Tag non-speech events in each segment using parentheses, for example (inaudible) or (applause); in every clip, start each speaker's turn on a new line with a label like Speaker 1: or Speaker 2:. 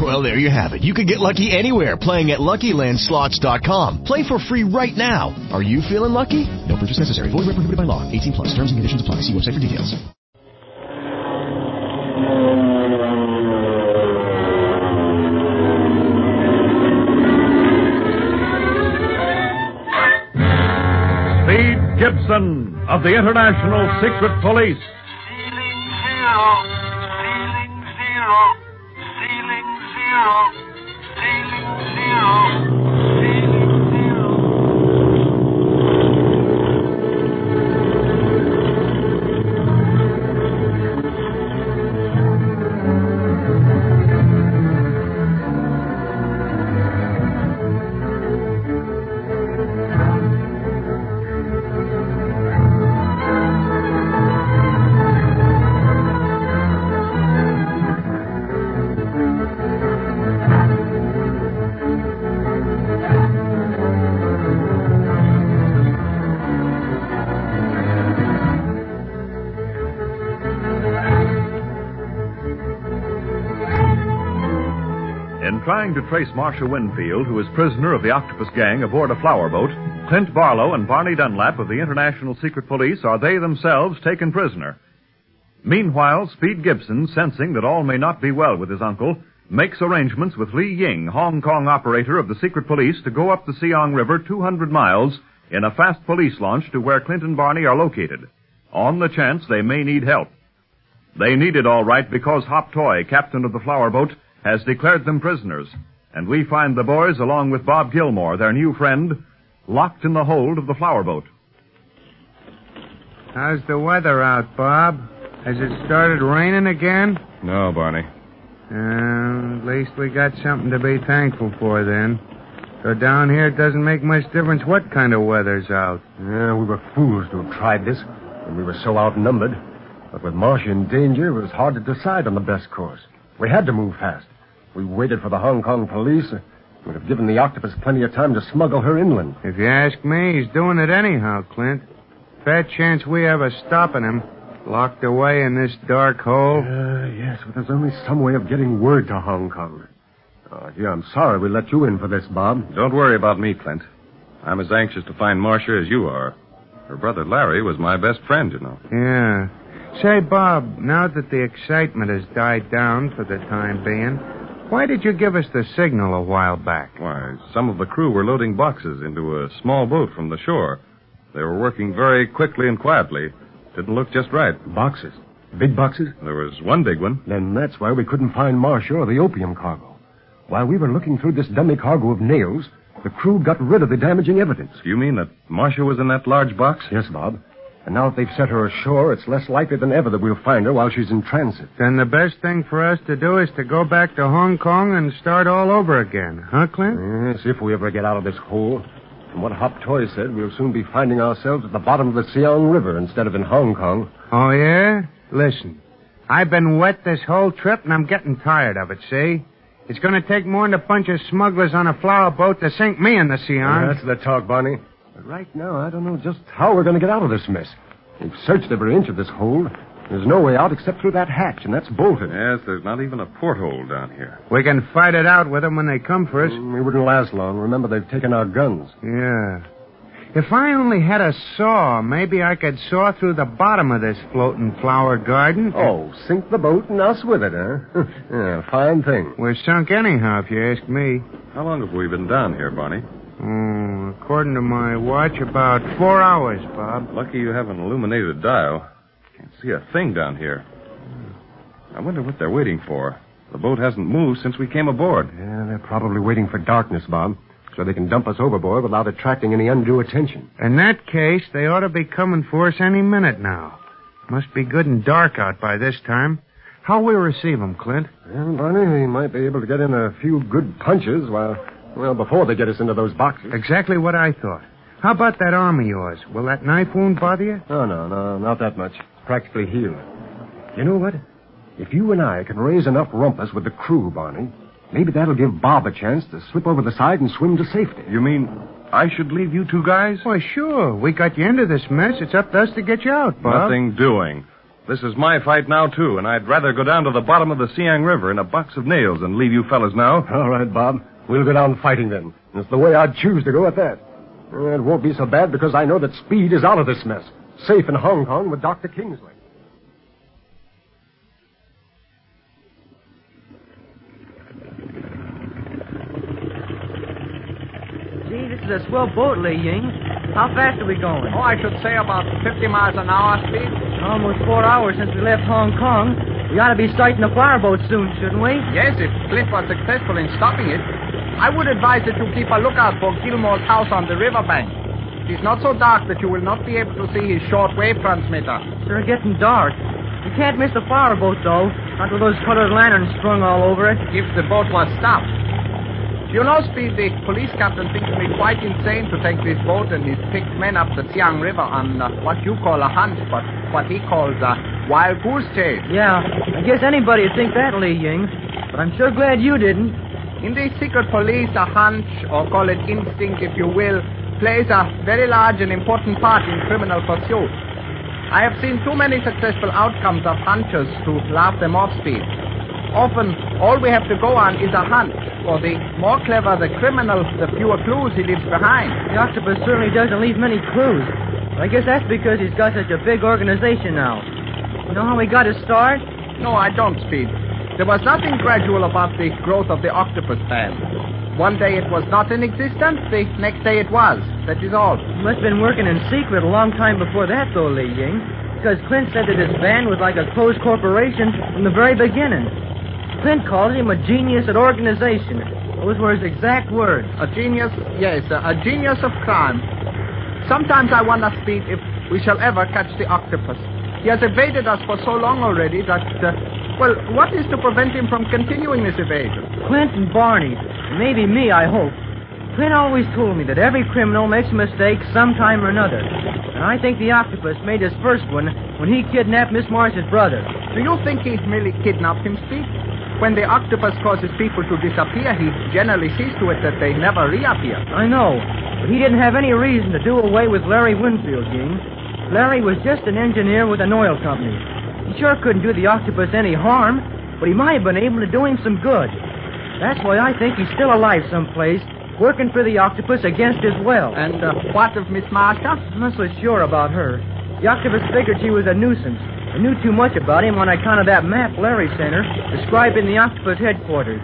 Speaker 1: Well, there you have it. You can get lucky anywhere playing at LuckyLandSlots.com. Play for free right now. Are you feeling lucky? No purchase necessary. Void where prohibited by law. 18 plus. Terms and conditions apply. See website for details.
Speaker 2: Speed Gibson of the International Secret Police.
Speaker 3: Ceiling zero, ceiling zero, ceiling
Speaker 2: trying to trace Marcia Winfield, who is prisoner of the octopus gang aboard a flower boat, Clint Barlow and Barney Dunlap of the International Secret Police are they themselves taken prisoner. Meanwhile, Speed Gibson, sensing that all may not be well with his uncle, makes arrangements with Li Ying, Hong Kong operator of the Secret Police, to go up the Siang River 200 miles in a fast police launch to where Clint and Barney are located, on the chance they may need help. They need it all right because Hop Toy, captain of the flower boat, has declared them prisoners, and we find the boys, along with Bob Gilmore, their new friend, locked in the hold of the flower boat.
Speaker 4: How's the weather out, Bob? Has it started raining again?
Speaker 2: No, Barney.
Speaker 4: Uh, at least we got something to be thankful for then. So down here it doesn't make much difference what kind of weather's out.
Speaker 5: Yeah, we were fools to have tried this when we were so outnumbered. But with Marcia in danger, it was hard to decide on the best course. We had to move fast. We waited for the Hong Kong police. It would have given the octopus plenty of time to smuggle her inland.
Speaker 4: If you ask me, he's doing it anyhow, Clint. Fair chance we have a stopping him. Locked away in this dark hole.
Speaker 5: Uh, yes, but there's only some way of getting word to Hong Kong. Oh, gee, I'm sorry we let you in for this, Bob.
Speaker 6: Don't worry about me, Clint. I'm as anxious to find Marcia as you are. Her brother Larry was my best friend, you know.
Speaker 4: Yeah. Say, Bob, now that the excitement has died down for the time being, why did you give us the signal a while back?
Speaker 6: Why, some of the crew were loading boxes into a small boat from the shore. They were working very quickly and quietly. Didn't look just right.
Speaker 5: Boxes? Big boxes?
Speaker 6: There was one big one.
Speaker 5: Then that's why we couldn't find Marcia or the opium cargo. While we were looking through this dummy cargo of nails, the crew got rid of the damaging evidence.
Speaker 6: You mean that Marcia was in that large box?
Speaker 5: Yes, Bob. And now that they've set her ashore, it's less likely than ever that we'll find her while she's in transit.
Speaker 4: Then the best thing for us to do is to go back to Hong Kong and start all over again. Huh, Clint?
Speaker 5: Yes, if we ever get out of this hole. From what Hop Toy said, we'll soon be finding ourselves at the bottom of the Siang River instead of in Hong Kong.
Speaker 4: Oh, yeah? Listen, I've been wet this whole trip, and I'm getting tired of it, see? It's going to take more than a bunch of smugglers on a flower boat to sink me in the Siang.
Speaker 5: That's the talk, Barney. But right now, I don't know just how we're going to get out of this mess. We've searched every inch of this hole. There's no way out except through that hatch, and that's bolted.
Speaker 6: Yes, there's not even a porthole down here.
Speaker 4: We can fight it out with them when they come for us.
Speaker 5: Mm, We wouldn't last long. Remember, they've taken our guns.
Speaker 4: Yeah. If I only had a saw, maybe I could saw through the bottom of this floating flower garden.
Speaker 5: Oh, sink the boat and us with it, huh? (laughs) yeah, fine thing.
Speaker 4: We're sunk anyhow, if you ask me.
Speaker 6: How long have we been down here, Barney?
Speaker 4: Oh, according to my watch, about four hours, Bob.
Speaker 6: Lucky you have an illuminated dial. Can't see a thing down here. I wonder what they're waiting for. The boat hasn't moved since we came aboard.
Speaker 5: Yeah, they're probably waiting for darkness, Bob, so they can dump us overboard without attracting any undue attention.
Speaker 4: In that case, they ought to be coming for us any minute now. Must be good and dark out by this time. How we receive them, Clint?
Speaker 5: Well, Barney, we might be able to get in a few good punches while, well, before they get us into those boxes.
Speaker 4: Exactly what I thought. How about that arm of yours? Will that knife wound bother you?
Speaker 5: Oh, no, no, not that much. Practically healed. You know what? If you and I can raise enough rumpus with the crew, Barney, maybe that'll give Bob a chance to slip over the side and swim to safety.
Speaker 6: You mean I should leave you two guys?
Speaker 4: Why, sure. We got you into this mess. It's up to us to get you out, Bob.
Speaker 6: Nothing doing. This is my fight now, too, and I'd rather go down to the bottom of the Siang River in a box of nails than leave you fellas now.
Speaker 5: All right, Bob. We'll go down fighting then. It's the way I'd choose to go at that. It won't be so bad because I know that Speed is out of this mess, safe in Hong Kong with Dr. Kingsley.
Speaker 7: Gee, this is a swell boat, Lee Ying. How fast are we going?
Speaker 8: Oh, I should say about 50 miles an hour speed.
Speaker 7: Almost four hours since we left Hong Kong. We ought to be starting the flower boat soon, shouldn't we?
Speaker 8: Yes, if Clint was successful in stopping it. I would advise that you keep a lookout for Gilmore's house on the riverbank. It is not so dark that you will not be able to see his shortwave transmitter.
Speaker 7: Sure getting dark. You can't miss the flower boat, though. Not with those colored lanterns strung all over it.
Speaker 8: If the boat was stopped. You know, Speed, the police captain thinks me quite insane to take this boat and his picked men up the Siang River on uh, what you call a hunt, but what he calls a wild goose chase.
Speaker 7: Yeah, I guess anybody would think that, Lee Ying. But I'm sure glad you didn't.
Speaker 8: In the secret police, a hunch, or call it instinct if you will, plays a very large and important part in criminal pursuit. I have seen too many successful outcomes of hunches to laugh them off, Speed. Often, all we have to go on is a hunch. For the more clever the criminal, the fewer clues he leaves behind.
Speaker 7: The octopus certainly doesn't leave many clues. I guess that's because he's got such a big organization now. You know how he got his start?
Speaker 8: No, I don't, Speed. There was nothing gradual about the growth of the octopus band. One day it was not in existence, the next day it was. That is all.
Speaker 7: Must have been working in secret a long time before that, though, Lee Ying. Because Clint said that his band was like a closed corporation from the very beginning. Clint called him a genius at organization. Those were his exact words.
Speaker 8: A genius, yes, a, a genius of crime. Sometimes I wonder, Speed, if we shall ever catch the octopus. He has evaded us for so long already that, uh, well, what is to prevent him from continuing this evasion?
Speaker 7: Clint and Barney. Maybe me, I hope. Clint always told me that every criminal makes a mistake sometime or another. And I think the octopus made his first one when he kidnapped Miss Marcia's brother.
Speaker 8: Do you think he merely kidnapped him, Speed? When the octopus causes people to disappear, he generally sees to it that they never reappear.
Speaker 7: I know, but he didn't have any reason to do away with Larry Winfield, Ying. Larry was just an engineer with an oil company. He sure couldn't do the octopus any harm, but he might have been able to do him some good. That's why I think he's still alive someplace, working for the octopus against his will.
Speaker 8: And uh, what of Miss Marcia?
Speaker 7: I'm not so sure about her. The octopus figured she was a nuisance. I knew too much about him on account of that map Larry sent her, describing the octopus headquarters.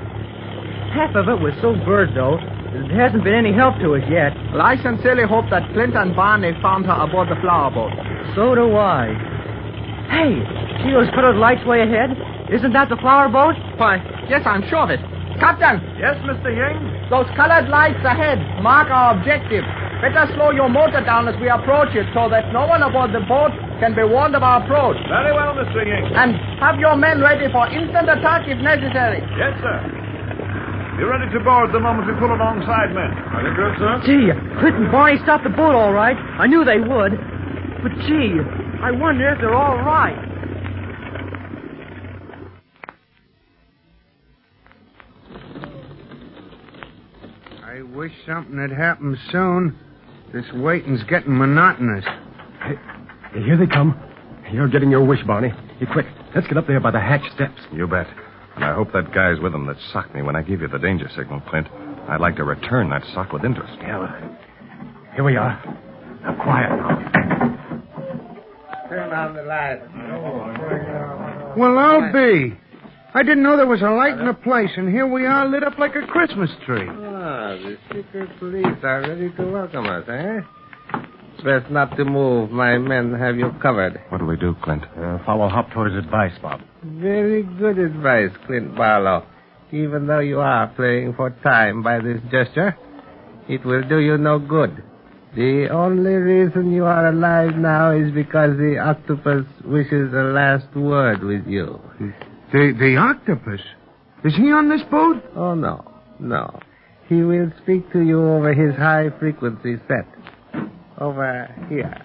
Speaker 7: Half of it was so blurred, though, that it hasn't been any help to us yet.
Speaker 8: Well, I sincerely hope that Clint and Barney found her aboard the flower boat.
Speaker 7: So do I. Hey, see those colored lights way ahead? Isn't that the flower boat?
Speaker 8: Why, yes, I'm sure of it. Captain!
Speaker 9: Yes, Mr. Ying?
Speaker 8: Those colored lights ahead mark our objective. Better slow your motor down as we approach it so that no one aboard the boat can be warned of our approach.
Speaker 9: Very well, Mr. Ying.
Speaker 8: And have your men ready for instant attack if necessary.
Speaker 9: Yes, sir. Be ready to board the moment we pull alongside, men. Are you good, sir?
Speaker 7: Gee, Clint and Barney stopped the boat all right. I knew they would. But gee, I wonder if they're all right.
Speaker 4: I wish something had happened soon. This waiting's getting monotonous.
Speaker 5: Hey, here they come. You're getting your wish, Barney. Hey, quick. Let's get up there by the hatch steps.
Speaker 6: You bet. And I hope that guy's with them that socked me when I gave you the danger signal, Clint. I'd like to return that sock with interest.
Speaker 5: Yeah, well, here we are. Now, quiet now.
Speaker 8: Turn on the light.
Speaker 4: Well, I'll be. I didn't know there was a light in the place, and here we are lit up like a Christmas tree.
Speaker 10: Ah, the secret police are ready to welcome us, eh? Best not to move. My men have you covered.
Speaker 5: What do we do, Clint? Uh, follow Hop Toy's advice, Bob.
Speaker 10: Very good advice, Clint Barlow. Even though you are playing for time by this gesture, it will do you no good. The only reason you are alive now is because the octopus wishes a last word with you.
Speaker 4: The, the octopus? Is he on this boat?
Speaker 10: Oh, no. No. He will speak to you over his high frequency set. Over here.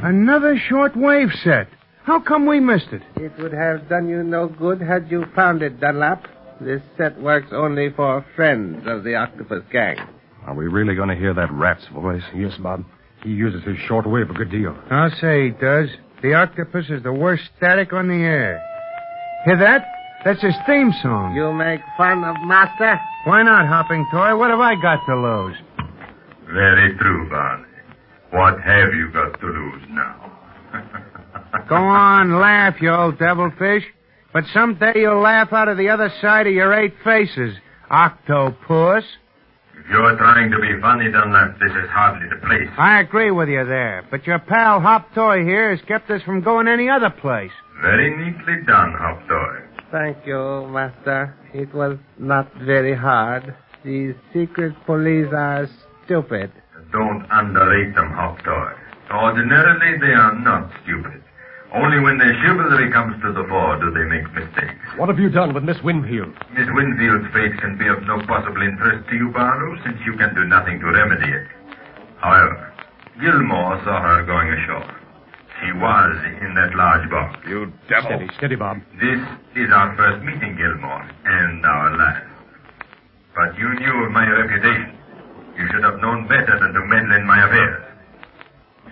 Speaker 4: Another short wave set. How come we missed it?
Speaker 10: It would have done you no good had you found it, Dunlap. This set works only for friends of the octopus gang.
Speaker 5: Are we really going to hear that rat's voice? Yes, Bob. He uses his short wave a good deal.
Speaker 4: I'll say he does. The octopus is the worst static on the air. Hear that? That's his theme song.
Speaker 10: You make fun of Master?
Speaker 4: Why not, Hopping Toy? What have I got to lose?
Speaker 11: Very true, Barney. What have you got to lose now? (laughs)
Speaker 4: Go on, laugh, you old devilfish. But someday you'll laugh out of the other side of your eight faces, octopus.
Speaker 11: If you're trying to be funny, Dunlap, this is hardly the place.
Speaker 4: I agree with you there, but your pal Hop Toy here has kept us from going any other place.
Speaker 11: Very neatly done, Hop Toy.
Speaker 10: Thank you, Master. It was not very hard. These secret police are stupid.
Speaker 11: Don't underrate them, Hop Toy. Ordinarily, they are not stupid. Only when their chivalry comes to the fore do they make mistakes.
Speaker 5: What have you done with Miss Winfield?
Speaker 11: Miss Winfield's fate can be of no possible interest to you, Barlow, since you can do nothing to remedy it. However, Gilmore saw her going ashore. She was in that large box.
Speaker 5: You devil. Steady, steady, Bob.
Speaker 11: This is our first meeting, Gilmore, and our last. But you knew of my reputation. You should have known better than to meddle in my affairs.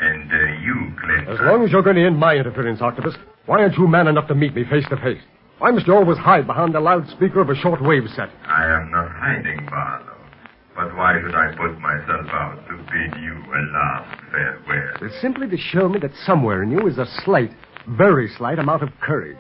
Speaker 11: And uh, you, Clint.
Speaker 5: As long as you're going to end my interference, Octopus, why aren't you man enough to meet me face to face? Why must you always hide behind the loudspeaker of a short wave set?
Speaker 11: I am not hiding, Barlow. But why should I put myself out to bid you a last farewell?
Speaker 5: It's simply to show me that somewhere in you is a slight, very slight amount of courage.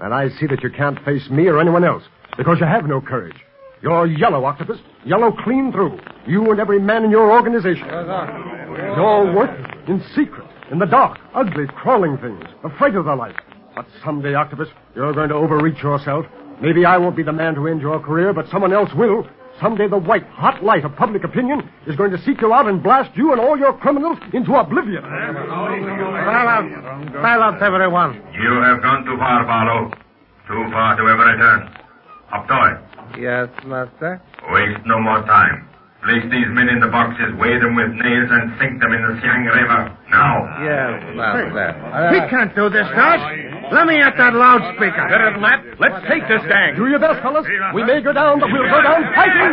Speaker 5: And I see that you can't face me or anyone else because you have no courage. You're yellow, Octopus. Yellow clean through. You and every man in your organization. You're working in secret, in the dark, ugly, crawling things, afraid of the light. But someday, Octopus, you're going to overreach yourself. Maybe I won't be the man to end your career, but someone else will. Someday the white, hot light of public opinion is going to seek you out and blast you and all your criminals into oblivion.
Speaker 10: Silence. Uh, Silence, everyone.
Speaker 11: You have gone too far, Barlow. Too far to ever return. Hop Toy,
Speaker 10: Yes, Master.
Speaker 11: waste no more time. Place these men in the boxes, weigh them with nails, and sink them in the Siang River. Now.
Speaker 10: Yes, Master.
Speaker 4: He can't do this to. Let me at that loudspeaker.
Speaker 5: Better than that. Let's take this gang. Do your best, fellas. We may go down, but we'll go down fighting.